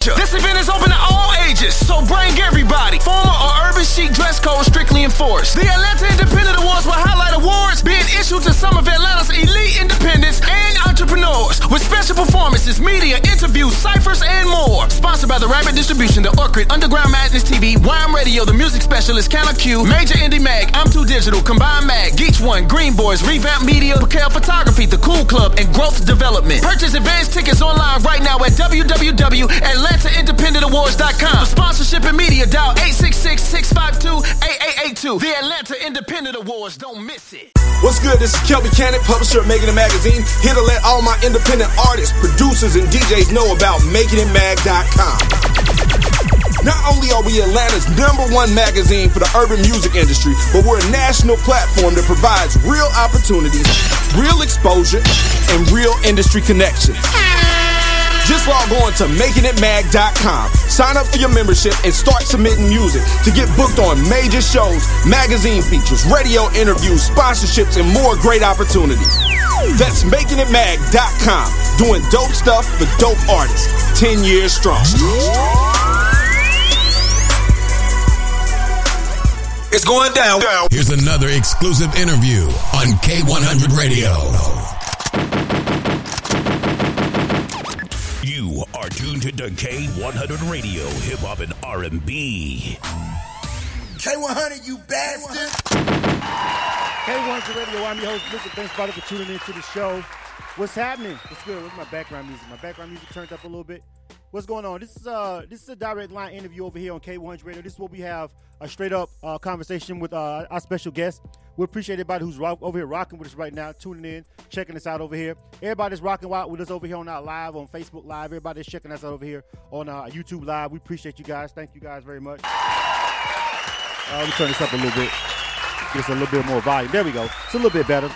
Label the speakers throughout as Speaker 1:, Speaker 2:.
Speaker 1: This event is open to all ages, so bring everybody. Formal or urban chic dress code strictly enforced. The Atlanta Independent Awards will highlight awards being issued to some of Atlanta's elite entrepreneurs with special performances, media, interviews, ciphers, and more. Sponsored by the Rapid Distribution, the Orchid, Underground Madness TV, Wham Radio, the Music Specialist, Counter Q, Major Indie Mag, I'm Too Digital, Combined Mag, Geach One, Green Boys, Revamp Media, Cal Photography, The Cool Club, and Growth Development. Purchase advance tickets online right now at www.atlantaindependentawards.com. For sponsorship and media, dial 866-652-8882. The Atlanta Independent Awards. Don't miss it.
Speaker 2: What's good? This is Kelby Cannon, publisher of Making It Magazine, here to let all my independent artists, producers, and DJs know about MakingItMag.com. Not only are we Atlanta's number one magazine for the urban music industry, but we're a national platform that provides real opportunities, real exposure, and real industry connections. Just log on to makingitmag.com. Sign up for your membership and start submitting music to get booked on major shows, magazine features, radio interviews, sponsorships, and more great opportunities. That's makingitmag.com. Doing dope stuff for dope artists. 10 years strong.
Speaker 3: It's going down.
Speaker 4: Here's another exclusive interview on K100 Radio.
Speaker 5: You are tuned to K100 Radio, Hip Hop and R&B.
Speaker 6: K100, you bastard!
Speaker 7: K100 Radio, I'm your host, Mr. Thanks, brother, for tuning in to the show. What's happening? What's good? What's my background music? My background music turned up a little bit. What's going on? This is uh this is a direct line interview over here on K100 Radio. This is what we have a straight up uh, conversation with uh, our special guest. We appreciate everybody who's rock, over here rocking with us right now, tuning in, checking us out over here. Everybody's rocking out with us over here on our live on Facebook Live. Everybody's checking us out over here on our YouTube Live. We appreciate you guys. Thank you guys very much. Uh, let me turn this up a little bit. Get us a little bit more volume. There we go. It's a little bit better.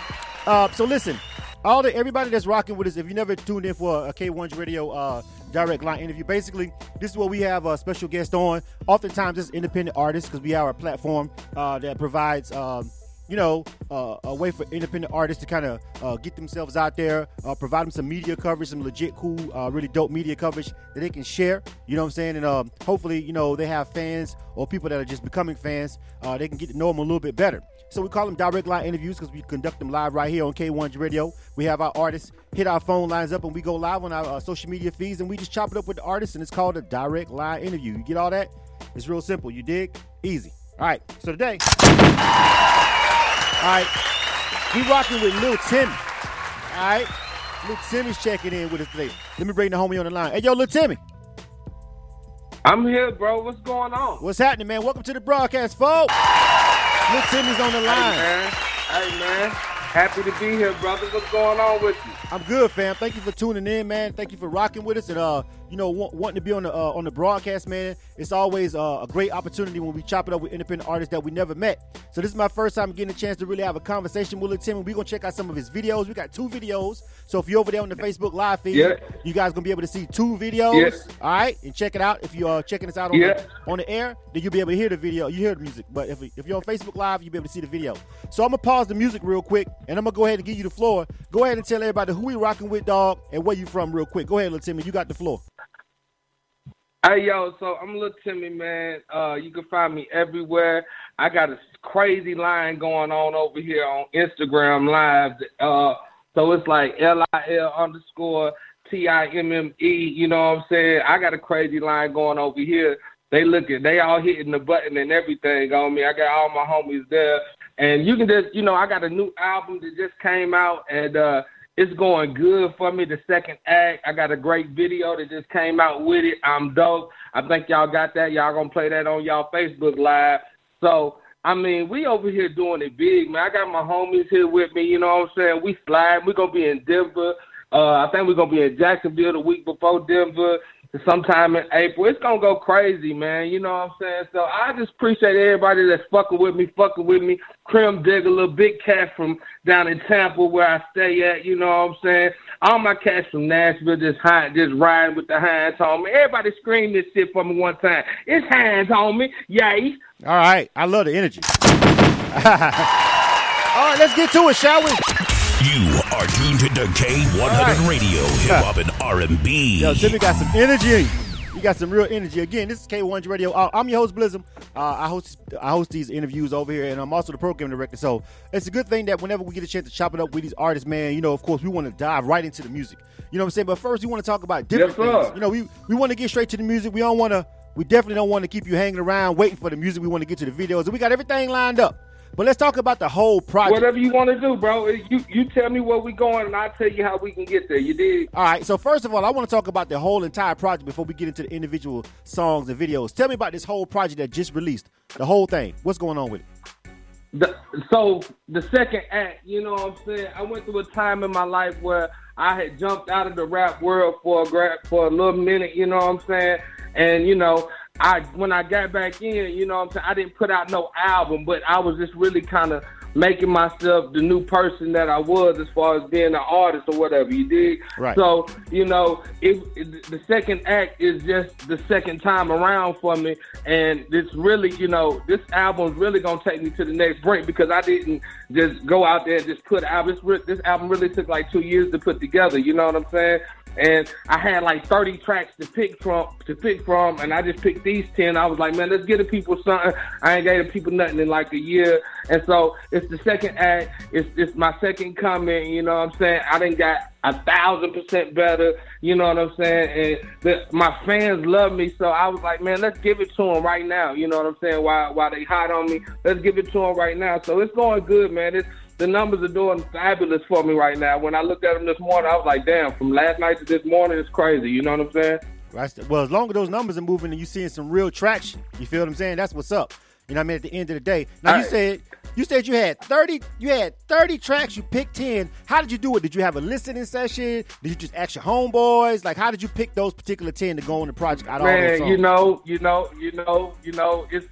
Speaker 7: Uh, so listen, all the everybody that's rocking with us, if you never tuned in for a K1 Radio uh, direct line interview, basically this is what we have a special guest on. Oftentimes it's independent artists because we have a platform uh, that provides. Um, you know, uh, a way for independent artists to kind of uh, get themselves out there, uh, provide them some media coverage, some legit, cool, uh, really dope media coverage that they can share. You know what I'm saying? And um, hopefully, you know, they have fans or people that are just becoming fans. Uh, they can get to know them a little bit better. So we call them direct line interviews because we conduct them live right here on K1 Radio. We have our artists hit our phone lines up and we go live on our uh, social media feeds and we just chop it up with the artists and it's called a direct line interview. You get all that? It's real simple. You dig? Easy. All right. So today. All right. We rocking with Lil Timme. All right. Lil Timme's checking in with us today. Let me bring the homie on the line. Hey, yo, Lil Timme.
Speaker 8: I'm here, bro. What's going on?
Speaker 7: What's happening, man? Welcome to the broadcast, folks. Lil Timme's on the line.
Speaker 8: Hey, man. Hey, man. Happy to be here, brother. What's going on with you?
Speaker 7: I'm good, fam. Thank you for tuning in, man. Thank you for rocking with us and uh, you know, want, wanting to be on the uh, on the broadcast, man. It's always uh, a great opportunity when we chop it up with independent artists that we never met. So this is my first time getting a chance to really have a conversation with Lil Timme. We're gonna check out some of his videos. We got two videos. So if you're over there on the Facebook live feed,
Speaker 8: Yeah.
Speaker 7: you guys gonna be able to see two videos.
Speaker 8: Yeah.
Speaker 7: All right, and check it out. If you are checking us out on,
Speaker 8: Yeah.
Speaker 7: the, on the air, then you'll be able to hear the video. You hear the music, but if, if you're on Facebook Live, you'll be able to see the video. So I'm gonna pause the music real quick, and I'm gonna go ahead and give you the floor. Go ahead and tell everybody who we rocking with, dog, and where you from, real quick. Go ahead, Lil Timme. You got the floor.
Speaker 8: Hey, yo, so I'm Lil Timme, man. Uh, you can find me everywhere. I got a crazy line going on over here on Instagram Live. Uh, so it's like L-I-L underscore T-I-M-M-E, you know what I'm saying? I got a crazy line going over here. They looking, they all hitting the button and everything on me. I got all my homies there. And you can just, you know, I got a new album that just came out and uh it's going good for me. The second act, I got a great video that just came out with it. I'm dope. I think y'all got that. Y'all gonna play that on y'all Facebook Live. So I mean, we over here doing it big, man. I got my homies here with me. You know what I'm saying? We slide. We're gonna be in Denver. Uh, I think we're gonna be in Jacksonville the week before Denver, sometime in April. It's gonna go crazy, man. You know what I'm saying? So I just appreciate everybody that's fucking with me, fucking with me. Crim Digger, little big cat from down in Tampa where I stay at. You know what I'm saying? All my cats from Nashville just high, just riding with the hands on me. Everybody scream this shit for me one time. It's hands on me, yay!
Speaker 7: All right, I love the energy. All right, let's get to it, shall we?
Speaker 5: You are tuned to K100
Speaker 7: All right.
Speaker 5: Radio, Hip Hop and R&B.
Speaker 7: Yo, Timme got some energy. You got some real energy. Again, this is K100 Radio. Uh, I'm your host, Blizzard. Uh, I host I host these interviews over here, and I'm also the program director. So it's a good thing that whenever we get a chance to chop it up with these artists, man, you know, of course, we want to dive right into the music. You know what I'm saying? But first, we want to talk about different
Speaker 8: Yes,
Speaker 7: things. You know, we we want to get straight to the music. We don't want to. We definitely don't want to keep you hanging around waiting for the music. We want to get to the videos, and we got everything lined up. But let's talk about the whole project.
Speaker 8: Whatever you want to do, bro. You you tell me where we going, and I'll tell you how we can get there. You did.
Speaker 7: All right. So first of all, I want to talk about the whole entire project before we get into the individual songs and videos. Tell me about this whole project that just released. The whole thing. What's going on with it?
Speaker 8: The, so the second act, you know what I'm saying? I went through a time in my life where I had jumped out of the rap world for a gra- for a little minute, you know what I'm saying? And you know, I when I got back in, you know what I'm saying, I didn't put out no album, but I was just really kind of making myself the new person that I was as far as being an artist or whatever, you dig?
Speaker 7: Right.
Speaker 8: So, you know, it, it, the second act is just the second time around for me, and it's really, you know, this album's really gonna take me to the next break because I didn't just go out there and just put out this. This album really took like two years to put together. You know what I'm saying? And I had like 30 tracks to pick from, to pick from, and I just picked these 10. I was like, man, let's give the people something. I ain't gave the people nothing in like a year, and so it's the second act. It's it's my second comment. You know what I'm saying? I didn't got a thousand percent better. You know what I'm saying? And the, my fans love me, so I was like, man, let's give it to them right now. You know what I'm saying? While while they hot on me, let's give it to them right now. So it's going good, man. It's the numbers are doing fabulous for me right now. When I looked at them this morning, I was like, damn, from last night to this morning, it's crazy. You know what I'm saying?
Speaker 7: Right. Well, as long as those numbers are moving and you seeing some real traction, you feel what I'm saying? That's what's up. You know what I mean? At the end of the day. Now you
Speaker 8: All right.
Speaker 7: said you said you had 30 you had 30 tracks, you picked 10. How did you do it? Did you have a listening session? Did you just ask your homeboys? Like how did you pick those particular 10 to go on the project out all those
Speaker 8: man, you know, you know, you know, you know, it's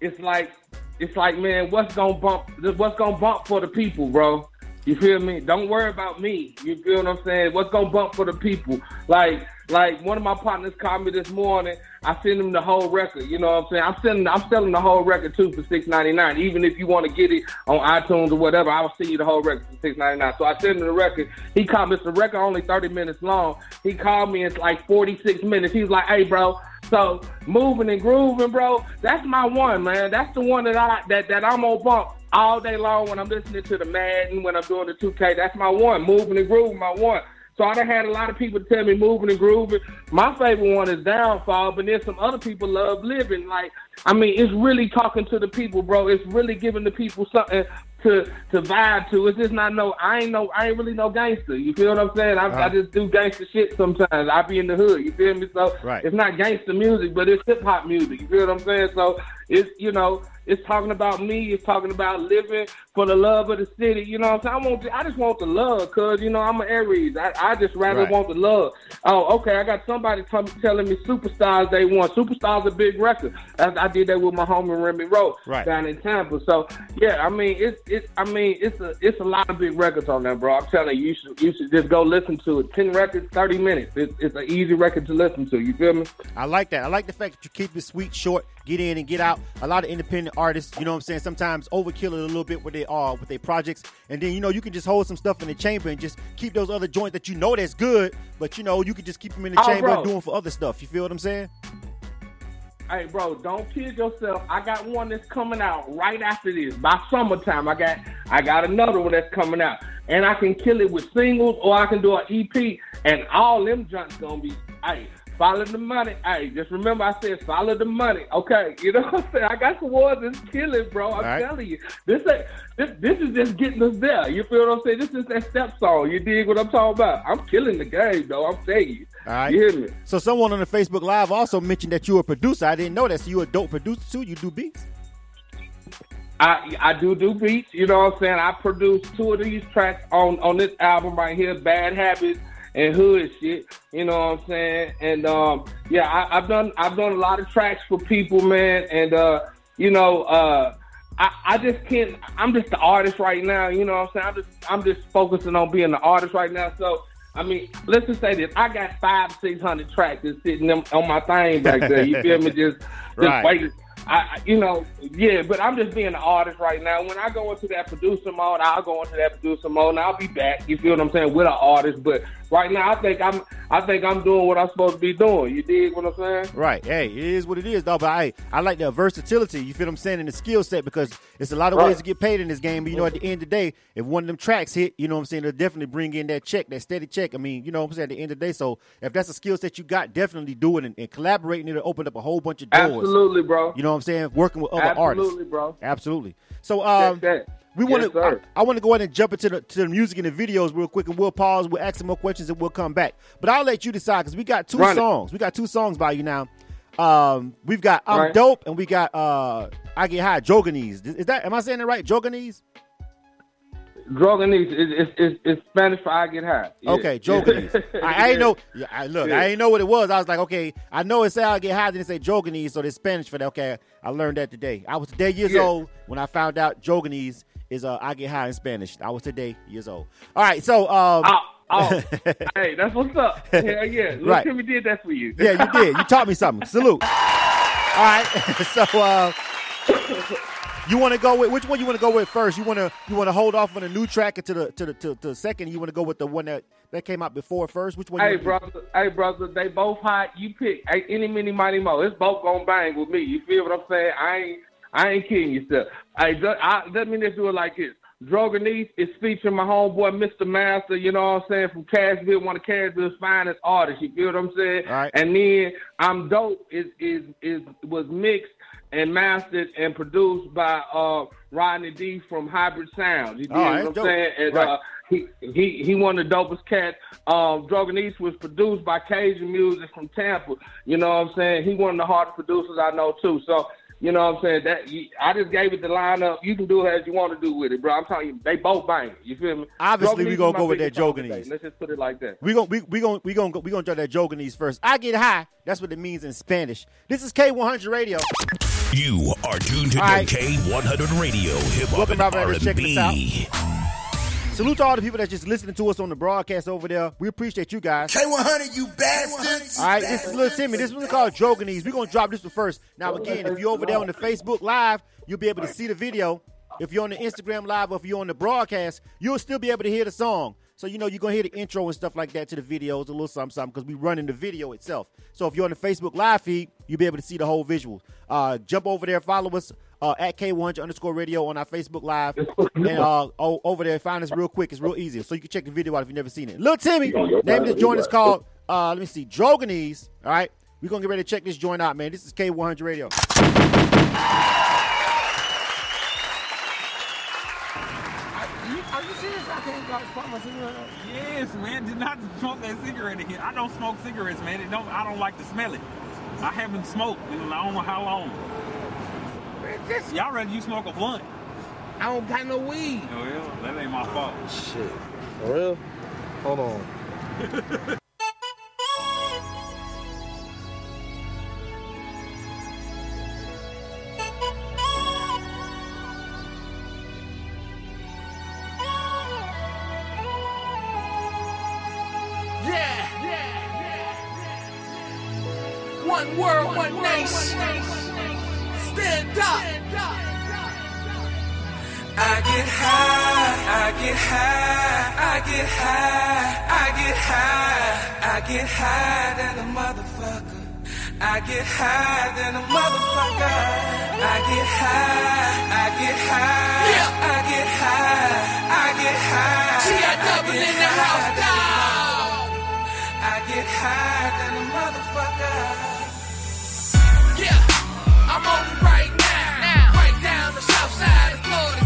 Speaker 8: it's like it's like man, what's gonna bump what's gonna bump for the people, bro? You feel me? Don't worry about me. You feel what I'm saying? What's gonna bump for the people? Like like one of my partners called me this morning. I sent him the whole record. You know what I'm saying? I'm sending I'm selling the whole record too for six ninety nine. Even if you want to get it on iTunes or whatever, I will send you the whole record for six ninety nine. So I sent him the record. He called me. It's the record only thirty minutes long. He called me. It's like forty six minutes. He's like, "Hey, bro." So moving and grooving, bro. That's my one, man. That's the one that I that that I'm gonna bump all day long when I'm listening to the Madden, when I'm doing the 2K. That's my one. Moving and grooving, my one. So I done had a lot of people tell me moving and grooving. My favorite one is downfall, but then some other people love living. Like, I mean, it's really talking to the people, bro. It's really giving the people something to to vibe to. It's just not no. I ain't no. I ain't really no gangster. You feel what I'm saying? I, I uh-huh. just do gangster shit sometimes. I be in the hood. You feel me? So
Speaker 7: Right.
Speaker 8: it's not gangster music, but it's hip hop music. You feel what I'm saying? So it's you know it's talking about me. It's talking about living for the love of the city. You know what I'm saying? I want. I just want the love, cause you know I'm an Aries. I, I just rather
Speaker 7: Right.
Speaker 8: want the love. Oh, okay. I got somebody me, telling me Superstars they want. Superstars a big record. I, I did that with my homie Remy Rowe
Speaker 7: Right.
Speaker 8: down in Tampa. So yeah, I mean it's it's I mean it's a it's a lot of big records on there, bro. I'm telling you, you should you should just go listen to it. Ten records, thirty minutes. It's it's an easy record to listen to. You feel me?
Speaker 7: I like that. I like the fact that you keep it sweet, short, get in and get out. A lot of independent artists, you know what I'm saying, sometimes overkill it a little bit with they are with their projects. And then, you know, you can just hold some stuff in the chamber and just keep those other joints that you know that's good, but you know, you can just keep them in the
Speaker 8: Oh,
Speaker 7: chamber
Speaker 8: bro.
Speaker 7: doing for other stuff. You feel what I'm saying?
Speaker 8: Hey, bro, don't kid yourself. I got one that's coming out right after this. By summertime, I got I got another one that's coming out, and I can kill it with singles, or I can do an EP, and all them junks gonna be. Hey, follow the money. Hey, just remember I said follow the money. Okay, you know what I'm saying? I got some words that's killing, bro. I'm
Speaker 7: right.
Speaker 8: telling you, this ain't this this is just getting us there. You feel what I'm saying? This is that step song. You dig what I'm talking about? I'm killing the game, though. I'm saying you.
Speaker 7: All right.
Speaker 8: You hear me?
Speaker 7: So someone on the Facebook Live also mentioned that you're a producer. I didn't know that. So you a dope producer too? You do beats?
Speaker 8: I I do do beats, you know what I'm saying? I produced two of these tracks on on this album right here, Bad Habits and Hood shit. You know what I'm saying? And um yeah, I, I've done I've done a lot of tracks for people, man, and uh you know, uh I, I just can't I'm just the artist right now, you know what I'm saying? I'm just I'm just focusing on being the artist right now. So I mean, let's just say this. I got five, six hundred tracks that's sitting on on my thing back there. You feel me? Just just
Speaker 7: Right.
Speaker 8: waiting. I, you know, yeah, but I'm just being an artist right now. When I go into that producer mode, I'll go into that producer mode, and I'll be back. You feel what I'm saying with an artist. But right now, I think I'm, I think I'm doing what I'm supposed to be doing. You dig what I'm saying?
Speaker 7: Right. Hey, it is what it is, though. But I, I like the versatility. You feel what I'm saying in the skill set because it's a lot of
Speaker 8: Right.
Speaker 7: ways to get paid in this game. But you know, at the end of the day, if one of them tracks hit, you know what I'm saying, they'll definitely bring in that check, that steady check. I mean, you know what I'm saying. At the end of the day, so if that's a skill set you got, definitely do it and, and collaborating. It'll open up a whole bunch of doors.
Speaker 8: Absolutely, bro.
Speaker 7: You know what I'm saying? Working with other
Speaker 8: Absolutely,
Speaker 7: artists.
Speaker 8: Absolutely, bro.
Speaker 7: Absolutely. So um, we want
Speaker 8: Yes,
Speaker 7: to.
Speaker 8: sir.
Speaker 7: I, want to go ahead and jump into the to the music and the videos real quick, and we'll pause. We'll ask some more questions, and we'll come back. But I'll let you decide because we got two
Speaker 8: Run it.
Speaker 7: songs. We got two songs by you now. Um, we've got I'm
Speaker 8: Right.
Speaker 7: dope, and we got uh, I get high. Joganese. Is that? Am I saying it right? Joganese.
Speaker 8: Droganese is is, is, is Spanish for I get high. Yeah.
Speaker 7: Okay, Joganese. I, I ain't know. Yeah, I, look,
Speaker 8: Yeah.
Speaker 7: I ain't know what it was. I was like, okay, I know it said I get high, then it say Joganese, so it's Spanish for that. Okay, I learned that today. I was today years
Speaker 8: Yeah.
Speaker 7: old when I found out Joganese is uh, I get high in Spanish. I was today years old. All right, so um,
Speaker 8: Oh, oh. hey, that's what's up. Hell yeah. Little
Speaker 7: Right.
Speaker 8: Timme did that for you.
Speaker 7: yeah, you did. You taught me something. Salute. All right, so uh, you want to go with which one? You want to go with first? You want to you want to hold off on the new track to the to the to, to the second? You want to go with the one that that came out before first? Which one?
Speaker 8: Hey brother, hey brother, they both hot. You pick hey, any, mini, mighty, mo. It's both gonna bang with me. You feel what I'm saying? I ain't, I ain't kidding yourself. Hey, ju- I, let me just do it like this. Droganese is featuring my homeboy Mr. Master. You know what I'm saying? From Cashville, one of Cashville's finest artists. You feel what I'm saying?
Speaker 7: Right.
Speaker 8: And then I'm dope is is is was mixed and mastered and produced by uh Rodney D from Hybrid Sound. You
Speaker 7: All right,
Speaker 8: what I'm
Speaker 7: dope.
Speaker 8: saying? And,
Speaker 7: Right.
Speaker 8: uh, he he he one of the dopest cats. Um, Droganese was produced by Cajun Music from Tampa. You know what I'm saying? He one of the hardest producers I know too. So you know what I'm saying? That I just gave it the lineup. You can do it as you want to do with it, bro. I'm telling you, they both bang. You feel me?
Speaker 7: Obviously, we
Speaker 8: Droganese
Speaker 7: gonna go with that
Speaker 8: song
Speaker 7: Droganese.
Speaker 8: Let's just put it like that.
Speaker 7: We gon' we we gon' we gon' we gonna try that Joganese first. I get high. That's what it means in Spanish. This is K100 Radio.
Speaker 5: You are tuned to
Speaker 7: All right.
Speaker 5: K100 Radio, Hip Hop
Speaker 7: Welcome,
Speaker 5: and
Speaker 7: everybody. Checking us out.
Speaker 5: R&B.
Speaker 7: Salute to all the people that's just listening to us on the broadcast over there. We appreciate you guys.
Speaker 6: K100, you bastards.
Speaker 7: All right, this is Lil Timme. This one's called Joganese. We're gonna drop this one first. Now again, if you're over there on the Facebook Live, you'll be able to see the video. If you're on the Instagram Live or if you're on the broadcast, you'll still be able to hear the song. So you know you're gonna hear the intro and stuff like that to the videos, a little something, something, because we're running the video itself. So if you're on the Facebook Live feed, you'll be able to see the whole visual. Uh, jump over there, follow us uh, at K100 underscore radio on our Facebook Live, and uh, over there, find us real quick. It's real easy, so you can check the video out if you've never seen it. Lil Timme, name of this joint is called. Uh, let me see, Droganese. All right, we're gonna get ready to check this joint out, man. This is K100 Radio.
Speaker 9: Are you serious? I can't go my cigarette. Yes, man. Do not smoke that cigarette again. I don't smoke cigarettes, man. It don't. I don't like to smell it. I haven't smoked in I don't know how long. Y'all rather you smoke a blunt?
Speaker 10: I don't got no weed.
Speaker 9: Oh, well, that ain't my fault.
Speaker 10: Shit. For real? Hold on.
Speaker 11: Yeah, yeah, yeah. One world, one nation. Stand up.
Speaker 12: I get high, I get high, I get high, I get high, I get high than a motherfucker. I get high than a motherfucker. I get high, I get high, I get high, I get high.
Speaker 11: She got double in the house, dog.
Speaker 12: I get high than a motherfucker.
Speaker 11: Side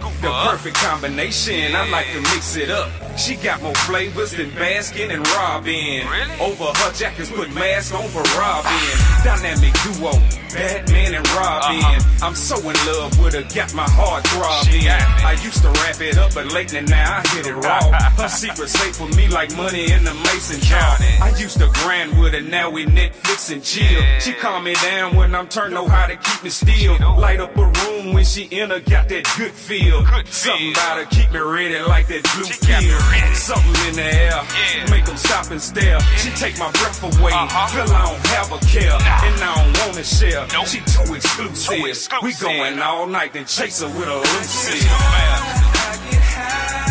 Speaker 11: up. the
Speaker 3: perfect combination, I like to mix it up. She got more flavors than Baskin and Robin. Over her jackets, put mask on for Robin. Dynamic duo, Batman and Robin. I'm so in love with her, got my heart throbbing. I used to wrap it up, but lately now I hit it raw. Her secret safe for me like money in the mason jar. I used to grind with her, now we Netflix and chill. She calm me down when I'm turned, know how to keep me still. Light up a room when she enter, got that good feel. Something about her keep me ready like that blue pill. Something in the air, make them stop and stare. She take my breath away, feel I don't have a care, and I don't wanna share. She too exclusive. We going all night, then chase her with a Lucy.
Speaker 12: I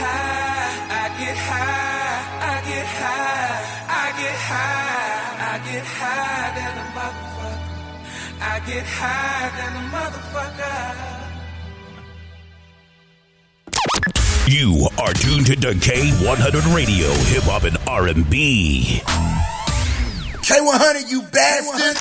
Speaker 12: high, I get high, I get high, I get high, I get high than a motherfucker. I get high than a motherfucker.
Speaker 5: You are tuned to K100 Radio, Hip Hop and R&B.
Speaker 6: K100, you bastard!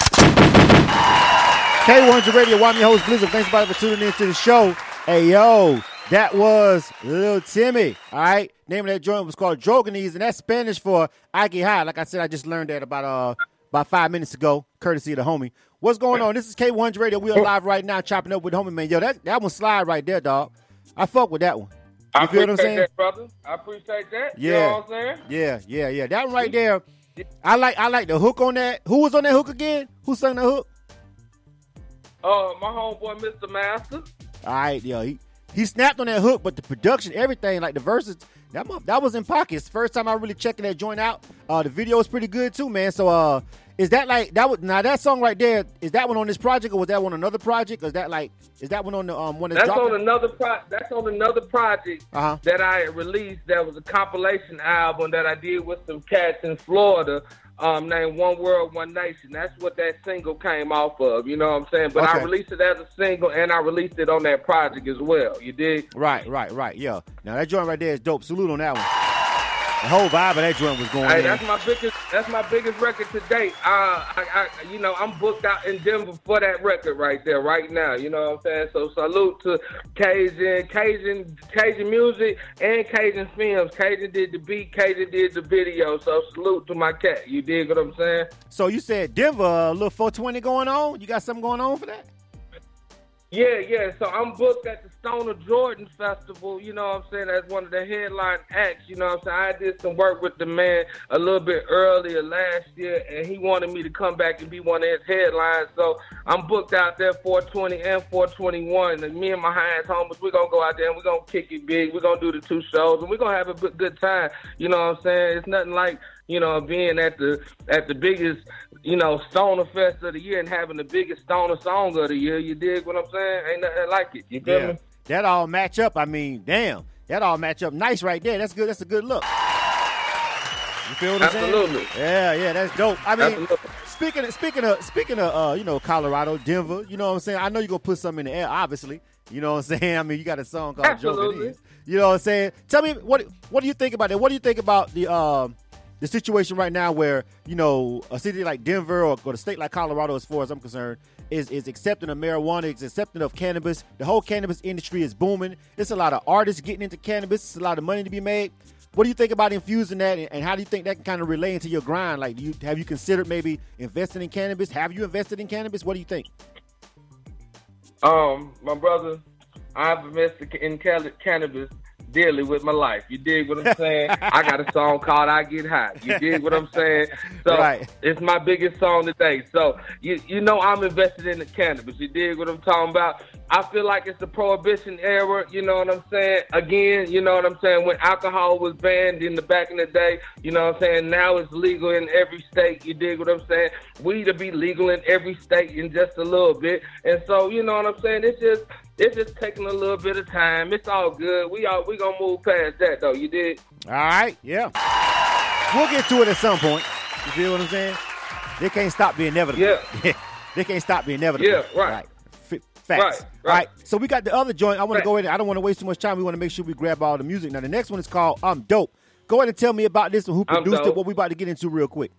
Speaker 7: K100 Radio, I'm your host, Blizzard. Thanks everybody for tuning in to the show. Hey, yo, that was Little Timme, all right? Name of that joint was called Droganese, and that's Spanish for I get high. Like I said, I just learned that about uh about five minutes ago, courtesy of the homie. What's going on? This is K100 Radio. We are live right now, chopping up with homie, man. Yo, that, that one slide right there, dog. I fuck with that one. You
Speaker 8: I
Speaker 7: feel what I'm
Speaker 8: appreciate
Speaker 7: saying?
Speaker 8: that, brother. I appreciate that. You
Speaker 7: Yeah.
Speaker 8: know what I'm?
Speaker 7: Yeah, yeah, yeah. That one right there. I like I like the hook on that. Who was on that hook again? Who sung the hook?
Speaker 8: Uh, my homeboy, Mr. Master.
Speaker 7: All right, yo, he, he snapped on that hook, but the production, everything, like the verses, that that was in pockets. First time I really checking that joint out. Uh, the video was pretty good too, man. So, uh, is that like that was now that song right there? Is that one on this project or was that one on another project? Or is that like is that one on the um one that's,
Speaker 8: That's on another pro- That's on another project
Speaker 7: Uh-huh.
Speaker 8: that I released. That was a compilation album that I did with some cats in Florida. Um, named One World, One Nation. That's what that single came off of. You know what I'm saying? But I released it as a single, and I released it on that project as well. You dig?
Speaker 7: Right, right, right. Yeah. Now that joint right there is dope. Salute on that one. The whole vibe of that joint was going
Speaker 8: Hey,
Speaker 7: in.
Speaker 8: that's my biggest. That's my biggest record to date. Uh, I, I, you know, I'm booked out in Denver for that record right there, right now. You know what I'm saying? So salute to Cajun, Cajun, Cajun music, and Cajun films. Cajun did the beat, Cajun did the video. So salute to my cat. You dig what I'm saying?
Speaker 7: So you said Denver, a little 420 going on. You got something going on for that?
Speaker 8: Yeah, yeah. So I'm booked at the Stoner Jordan Festival. You know what I'm saying? That's one of the headline acts. You know what I'm saying? I did some work with the man a little bit earlier last year, and he wanted me to come back and be one of his headlines. So I'm booked out there 420 and 421. And me and my hands homies, we're going to go out there and we're going to kick it big. We're going to do the two shows, and we're going to have a good- good time. You know what I'm saying? It's nothing like you know, being at the at the biggest, you know, stoner fest of the year and having the biggest stoner song of the year. You dig what I'm saying? Ain't nothing like it. You feel
Speaker 7: Yeah.
Speaker 8: me?
Speaker 7: That all match up. I mean, damn. That all match up nice right there. That's good. That's a good look. You feel what I'm saying?
Speaker 8: Absolutely.
Speaker 7: Yeah, yeah, that's dope. I mean,
Speaker 8: Absolutely.
Speaker 7: speaking of, speaking of speaking of uh, you know, Colorado, Denver, you know what I'm saying? I know you're gonna put something in the air, obviously. You know what I'm saying? I mean, you got a song called
Speaker 8: Absolutely.
Speaker 7: Joke It Is. You know what I'm saying? Tell me what what do you think about that? What do you think about the um the situation right now where, you know, a city like Denver or, or a state like Colorado, as far as I'm concerned, is, is accepting of marijuana, is accepting of cannabis. The whole cannabis industry is booming. There's a lot of artists getting into cannabis. It's a lot of money to be made. What do you think about infusing that, and, and how do you think that can kind of relay into your grind? Like, do you have you considered maybe investing in cannabis? Have you invested in cannabis? What do you think?
Speaker 8: Um, my brother, I've invested in cannabis dearly with my life. You dig what I'm saying? I got a song called "I Get High." You dig what I'm saying? So
Speaker 7: Right.
Speaker 8: it's my biggest song today. So you you know I'm invested in the cannabis. You dig what I'm talking about? I feel like it's the prohibition era. You know what I'm saying? Again, you know what I'm saying? When alcohol was banned in the back in the day, you know what I'm saying? Now it's legal in every state. You dig what I'm saying? We to be legal in every state in just a little bit. And so you know what I'm saying? It's just it's just taking a little bit of time. It's all good. We all we gonna move past that though. You did.
Speaker 7: All right, yeah. We'll get to it at some point. You feel what I'm saying? They can't stop being inevitable.
Speaker 8: Yeah.
Speaker 7: they can't stop being inevitable.
Speaker 8: Yeah, right.
Speaker 7: F- facts.
Speaker 8: Right,
Speaker 7: All
Speaker 8: right.
Speaker 7: So we got the other joint. I want to go in. I don't want to waste too much time. We want to make sure we grab all the music. Now the next one is called "I'm Dope." Go ahead and tell me about this and who produced it. What we about to get into real quick.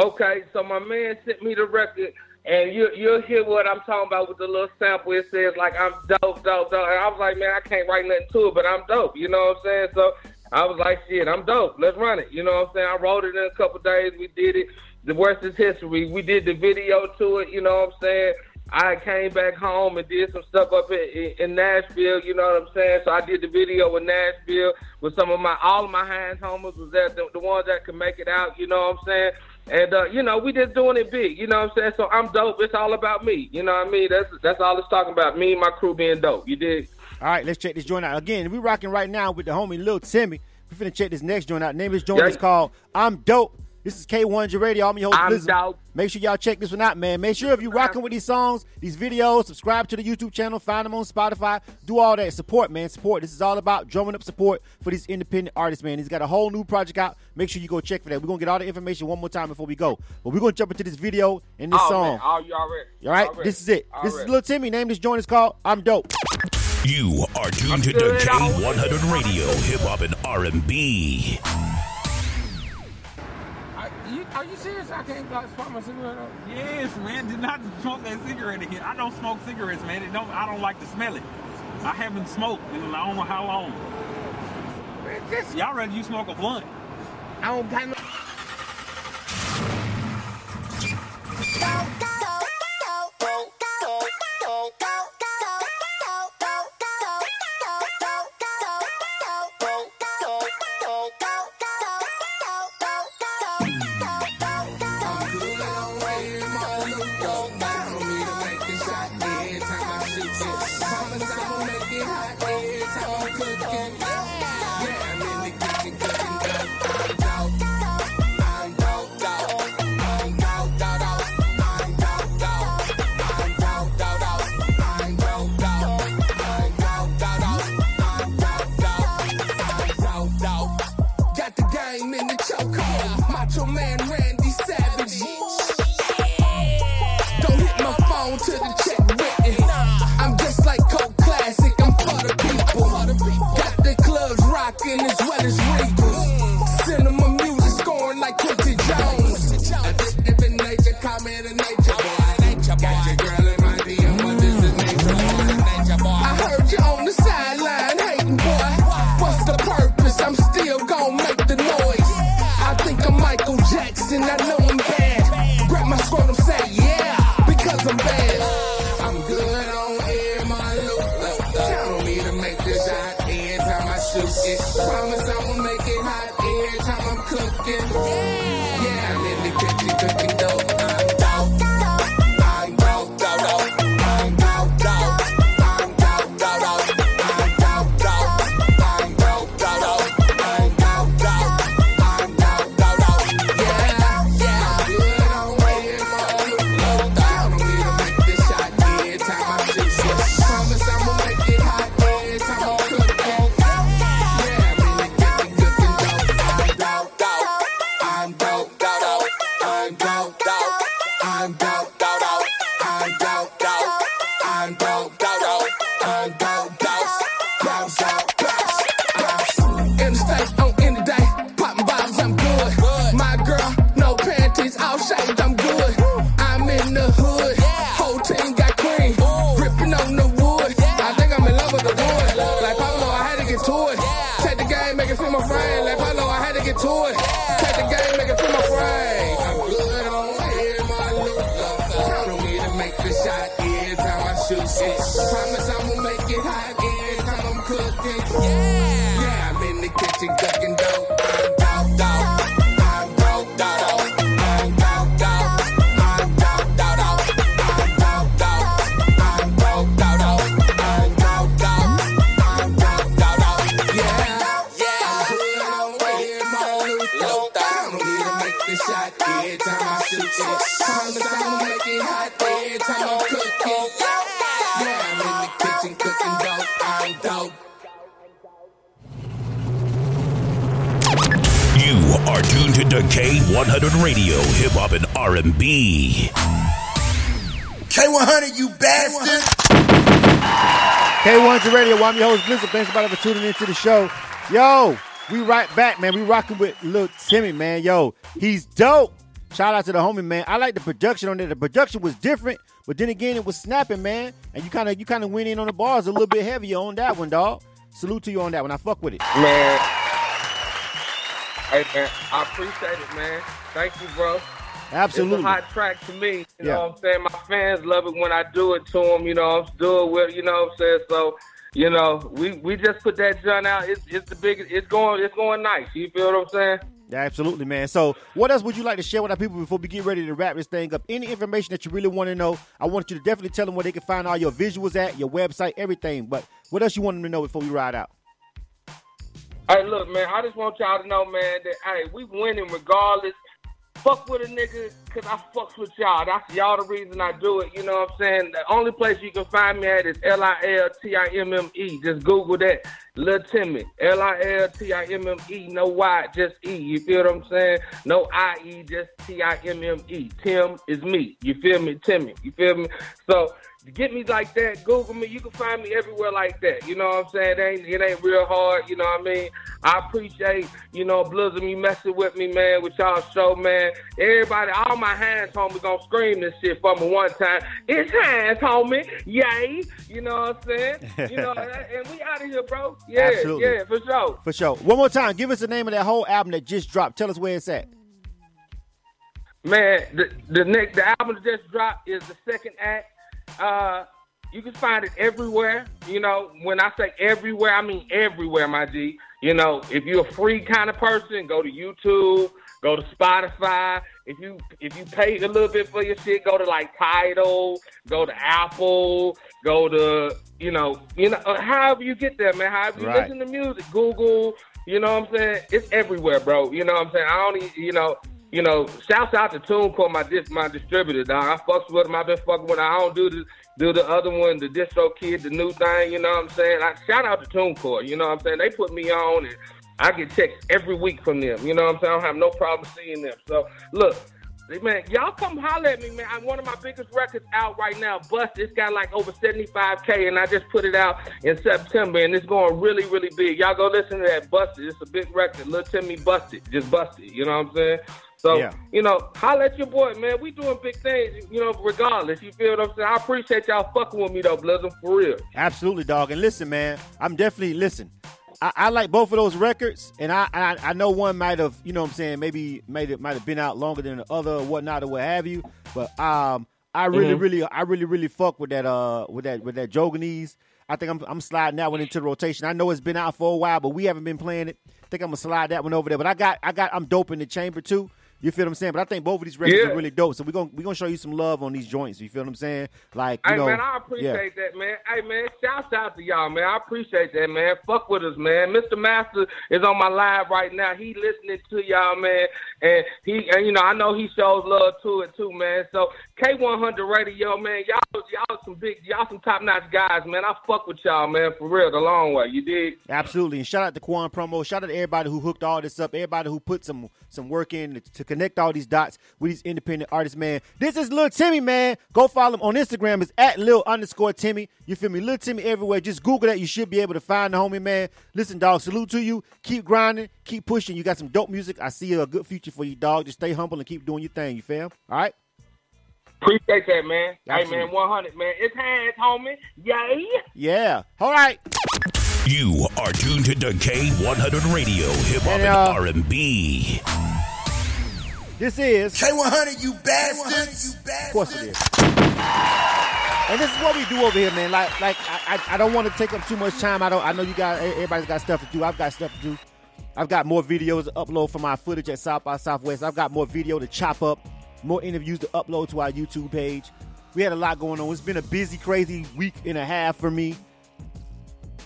Speaker 8: Okay, so my man sent me the record, and you you'll hear what I'm talking about with the little sample. It says like I'm dope, dope, dope, and I was like, man, I can't write nothing to it, but I'm dope. You know what I'm saying? So I was like, shit, I'm dope. Let's run it. You know what I'm saying? I wrote it in a couple days. We did it. The worst is history. We did the video to it. You know what I'm saying? I came back home and did some stuff up in, in, in Nashville. You know what I'm saying? So I did the video in Nashville with some of my all of my hands homies was there, the, the ones that could make it out. You know what I'm saying? And uh, you know, we just doing it big. You know what I'm saying? So I'm dope. It's all about me. You know what I mean? That's that's all it's talking about. Me and my crew being dope. You did.
Speaker 7: All right, let's check this joint out. Again, we rocking right now with the homie Lil Timme. We finna check this next joint out. Name of this joint
Speaker 8: Yeah.
Speaker 7: is called I'm Dope. This is K100 Radio. I'm your host,
Speaker 8: I'm
Speaker 7: Blizzard.
Speaker 8: dope.
Speaker 7: Make sure y'all check this one out, man. Make sure if you're rocking with these songs, these videos, subscribe to the YouTube channel, find them on Spotify, do all that. Support, man. Support. This is all about drumming up support for these independent artists, man. He's got a whole new project out. Make sure you go check for that. We're gonna get all the information one more time before we go. But we're gonna jump into this video and this
Speaker 8: oh,
Speaker 7: song.
Speaker 8: Man. Oh, you already.
Speaker 7: All right,
Speaker 8: Already.
Speaker 7: this is it. This is
Speaker 8: Already.
Speaker 7: Lil Timme. Name this joint is called I'm Dope.
Speaker 5: You are tuned to the K100 Radio, Hip Hop and R&B.
Speaker 9: I can't like, spark my cigarette up? Yes, man. Do not smoke that cigarette again. I don't smoke cigarettes, man. It don't. I don't like to smell it. I haven't smoked in I don't know how long. Man, this, y'all ready? You smoke a blunt?
Speaker 11: I don't got no.
Speaker 13: Got Promise I'ma make it hot every time I'm cooking. Yeah, I promise I won't make
Speaker 5: Radio, Hip Hop and R&B.
Speaker 6: K100, you bastard!
Speaker 7: K100 Radio, I'm your host, Blizzard. Thanks everybody for tuning into the show. Yo, we right back, man. We rocking with Lil Timme, man. Yo, he's dope. Shout out to the homie, man. I like the production on it. The production was different, but then again, it was snapping, man. And you kind of you kind of went in on the bars a little bit heavier on that one, dog. Salute to you on that one. I fuck with it.
Speaker 8: Man. Hey man, I appreciate it, man. Thank you, bro.
Speaker 7: Absolutely.
Speaker 8: It's a hot track to me. You
Speaker 7: Yeah.
Speaker 8: know what I'm saying? My fans love it when I do it to them. You know, I'm do it with. You know what I'm saying? So, you know, we we just put that joint out. It's it's the biggest. It's going. It's going nice. You feel what I'm saying?
Speaker 7: Yeah, absolutely, man. So, what else would you like to share with our people before we get ready to wrap this thing up? Any information that you really want to know, I want you to definitely tell them where they can find all your visuals at, your website, everything. But what else you want them to know before we ride out?
Speaker 8: Hey, look, man. I just want y'all to know, man, that hey, we winning regardless. Fuck with a nigga, cause I fucks with y'all. That's y'all the reason I do it. You know what I'm saying? The only place you can find me at is L I L T I M M E. Just Google that. Lil Timme. L I L T I M M E. No Y, just E. You feel what I'm saying? No I E, just T I M M E. Tim is me. You feel me? Timmy. You feel me? So get me like that, Google me. You can find me everywhere like that. You know what I'm saying? It ain't, it ain't real hard. You know what I mean? I appreciate, you know, Blizzard you messing with me, man, with y'all show, man. Everybody, all my hands, homie, gonna scream this shit for me one time. It's hands, homie. Yay. You know what I'm saying? You know, and we out of here, bro. Yeah,
Speaker 7: Absolutely.
Speaker 8: yeah, for sure.
Speaker 7: For sure. One more time, give us the name of that whole album that just dropped. Tell us where it's at.
Speaker 8: Man, the the next the album that just dropped is the second act. Uh, you can find it everywhere. You know, when I say everywhere, I mean everywhere, my G. You know, if you're a free kind of person, go to YouTube, go to Spotify. If you if you pay a little bit for your shit, go to like Tidal, go to Apple, go to you know, you know, uh, however you get there, man. However you
Speaker 7: Right.
Speaker 8: listen to music, Google. You know what I'm saying? It's everywhere, bro. You know what I'm saying? I don't, you know, you know. Shouts out to TuneCore, my dis, my distributor, dog. I fucks with him. I've been fucking with. Him. I don't do the do the other one, the DistroKid, the new thing. You know what I'm saying? I, shout out to TuneCore. You know what I'm saying? They put me on, and I get texts every week from them. You know what I'm saying? I don't have no problem seeing them. So look. Man, y'all come holler at me, man. I'm one of my biggest records out right now. Bust, it's got like over 75K, and I just put it out in September, and it's going really, really big. Y'all go listen to that Busted. It's a big record. Lil Timme Busted. Just Busted. You know what I'm saying? So,
Speaker 7: Yeah.
Speaker 8: you know, holler at your boy, man. We doing big things, you know, regardless. You feel what I'm saying? I appreciate y'all fucking with me, though, Blizzard, for real.
Speaker 7: Absolutely, dog. And listen, man, I'm definitely listen. I, I like both of those records, and I, I I know one might have, you know, what I'm saying maybe made it might have been out longer than the other, or whatnot, or what have you. But um, I really,
Speaker 8: Mhm.
Speaker 7: really, I really, really fuck with that uh with that with that Joganese. I think I'm I'm sliding that one into the rotation. I know it's been out for a while, but we haven't been playing it. I think I'm gonna slide that one over there. But I got I got I'm dope in the chamber too. You feel what I'm saying? But I think both of these records
Speaker 8: Yeah.
Speaker 7: are really dope. So we're gonna we're gonna show you some love on these joints. You feel what I'm saying? Like you
Speaker 8: Hey
Speaker 7: know,
Speaker 8: man, I
Speaker 7: yeah.
Speaker 8: appreciate that, man. Hey man, shouts out to y'all, man. I appreciate that, man. Fuck with us, man. Mr. Master is on my live right now. He listening to y'all, man, and he and you know I know he shows love to it too, man. So K100 Radio, man, y'all y'all some big, y'all some top notch guys, man. I fuck with y'all, man, for real, the long way. You dig?
Speaker 7: Absolutely, and shout out to Quan Promo. Shout out to everybody who hooked all this up. Everybody who put some some work in to, to connect all these dots with these independent artists. Man, this is Lil Timme. Man, go follow him on Instagram. It's at Lil underscore Timme. You feel me? Lil Timme everywhere. Just Google that. You should be able to find the homie. Man, listen, dog. Salute to you. Keep grinding. Keep pushing. You got some dope music. I see a good future for you, dog. Just stay humble and keep doing your thing. You fam? All right.
Speaker 8: Appreciate that, man. Hey man, 100, man. It's hands, homie. Yay.
Speaker 7: Yeah. All right.
Speaker 5: You are tuned to the K100 Radio, Hip Hop
Speaker 7: And,
Speaker 5: and
Speaker 7: uh,
Speaker 5: R&B.
Speaker 7: This is
Speaker 6: K100, you bastard.
Speaker 7: Of course it is. And this is what we do over here, man. Like, like I, I, I don't want to take up too much time. I don't. I know you got everybody's got stuff to do. I've got stuff to do. I've got more videos to upload from my footage at South by Southwest. I've got more video to chop up, more interviews to upload to our YouTube page. We had a lot going on. It's been a busy, crazy week and a half for me.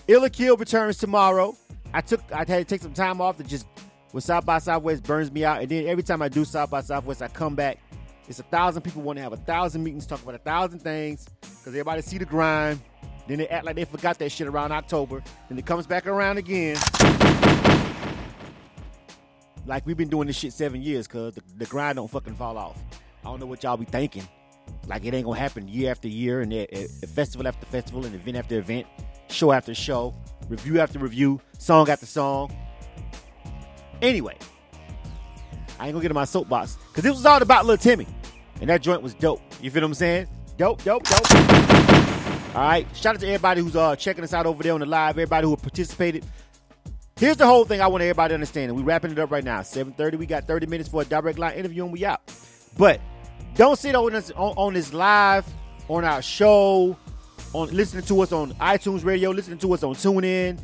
Speaker 7: Illa Kill returns tomorrow. I took I had to take some time off to just when South by Southwest burns me out, and then every time I do South by Southwest, I come back. It's a thousand people want to have a thousand meetings, talk about a thousand things, because everybody see the grind. Then they act like they forgot that shit around October. Then it comes back around again. Like we've been doing this shit seven years, cause the, the grind don't fucking fall off. I don't know what y'all be thinking. Like it ain't gonna happen year after year, and at, festival after festival, and event after event, show after show, review after review, song after song. Anyway, I ain't gonna get in my soapbox because it was all about Lil Timme, and that joint was dope. You feel what I'm saying? Dope, dope, dope. All right, shout out to everybody who's uh checking us out over there on the live, everybody who participated. Here's the whole thing I want everybody to understand, and we wrapping it up right now. 7:30, we got 30 minutes for a direct line interview, and we out. But don't sit on this on, on this live on our show, on listening to us on iTunes Radio, listening to us on TuneIn,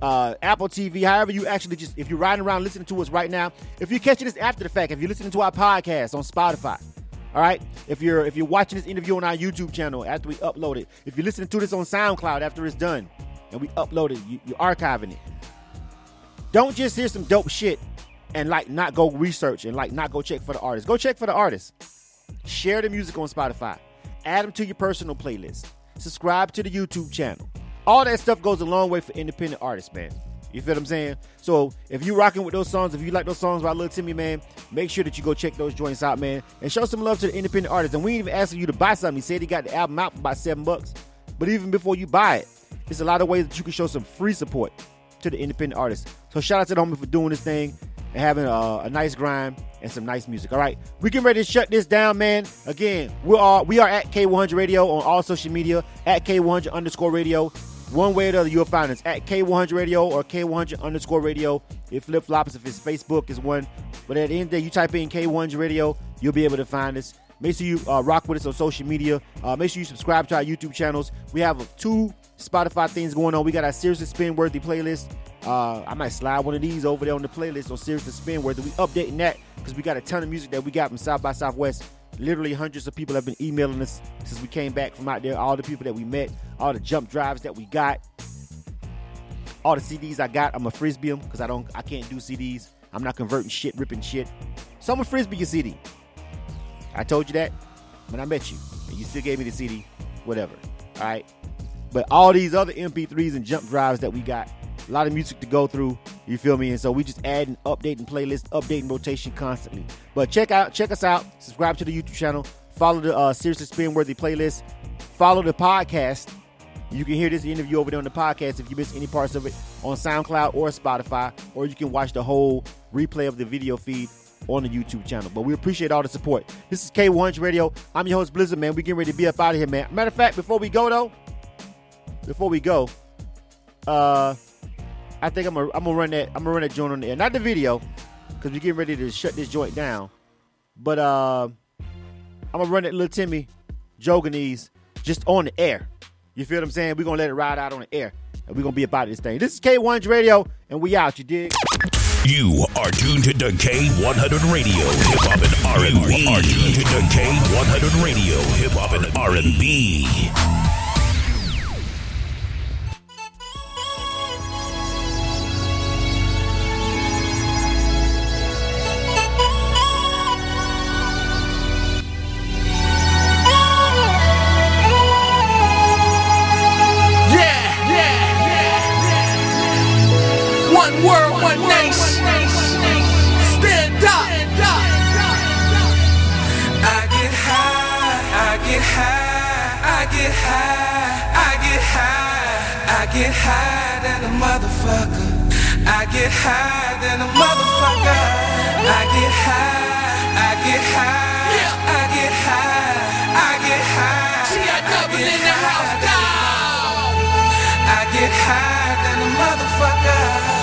Speaker 7: uh, Apple TV, however you actually just if you're riding around listening to us right now. If you're catching this after the fact, if you're listening to our podcast on Spotify, all right. If you're if you're watching this interview on our YouTube channel after we upload it, if you're listening to this on SoundCloud after it's done and we upload it, you, you're archiving it. Don't just hear some dope shit and like not go research and like not go check for the artist. Go check for the artist. Share the music on Spotify. Add them to your personal playlist. Subscribe to the YouTube channel. All that stuff goes a long way for independent artists, man. You feel what I'm saying? So if you rocking with those songs, if you like those songs by Lil Timme, man, make sure that you go check those joints out, man, and show some love to the independent artists. And we ain't even asking you to buy something. He said he got the album out for about seven bucks. But even before you buy it, there's a lot of ways that you can show some free support to the independent artists. So shout out to the homie for doing this thing and having a, a, nice grind and some nice music. All right, we getting ready to shut this down, man. Again, we are we are at K100 Radio on all social media at K100 underscore Radio. One way or the other, you'll find us at K100 Radio or K100 underscore Radio. It flip flops if it's Facebook is one, but at the end of the day, you type in K100 Radio, you'll be able to find us. Make sure you uh, rock with us on social media. Uh, make sure you subscribe to our YouTube channels. We have two Spotify things going on. We got our Seriously Spin Worthy playlist. Uh, I might slide one of these over there on the playlist on Seriously Spin Worthy. We updating that because we got a ton of music that we got from South by Southwest. Literally hundreds of people have been emailing us since we came back from out there. All the people that we met, all the jump drives that we got, all the CDs I got. I'm a frisbee them because I don't, I can't do CDs. I'm not converting shit, ripping shit. So I'm a frisbee your CD. I told you that when I met you, and you still gave me the CD. Whatever. All right. But all these other MP3s and jump drives that we got, a lot of music to go through. You feel me? And so we just adding, updating playlist, updating rotation constantly. But check out, check us out. Subscribe to the YouTube channel. Follow the uh, Seriously Spin Worthy playlist. Follow the podcast. You can hear this interview over there on the podcast if you miss any parts of it on SoundCloud or Spotify, or you can watch the whole replay of the video feed on the YouTube channel. But we appreciate all the support. This is K100 Radio. I'm your host Blizzard, man. We're getting ready to be up out of here, man. Matter of fact, before we go though, before we go, uh, I think I'm gonna I'm gonna run that I'm gonna run that joint on the air, not the video, because we're getting ready to shut this joint down. But uh, I'm gonna run that little Timme Joganese just on the air. You feel what I'm saying? We're gonna let it ride out on the air, and we're gonna be about this thing. This is K100 Radio, and we out. You dig?
Speaker 5: You are tuned to K100 Radio, hip hop and R&B. You are tuned to K100 Radio, hip hop and R&B.
Speaker 13: High than a motherfucker. I get high, I get high, I get high, I get high.
Speaker 12: Double in the house, dog.
Speaker 13: I get high than a motherfucker.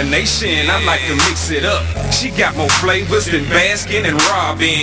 Speaker 3: Combination, I like to mix it up. She got more flavors than Baskin and Robin.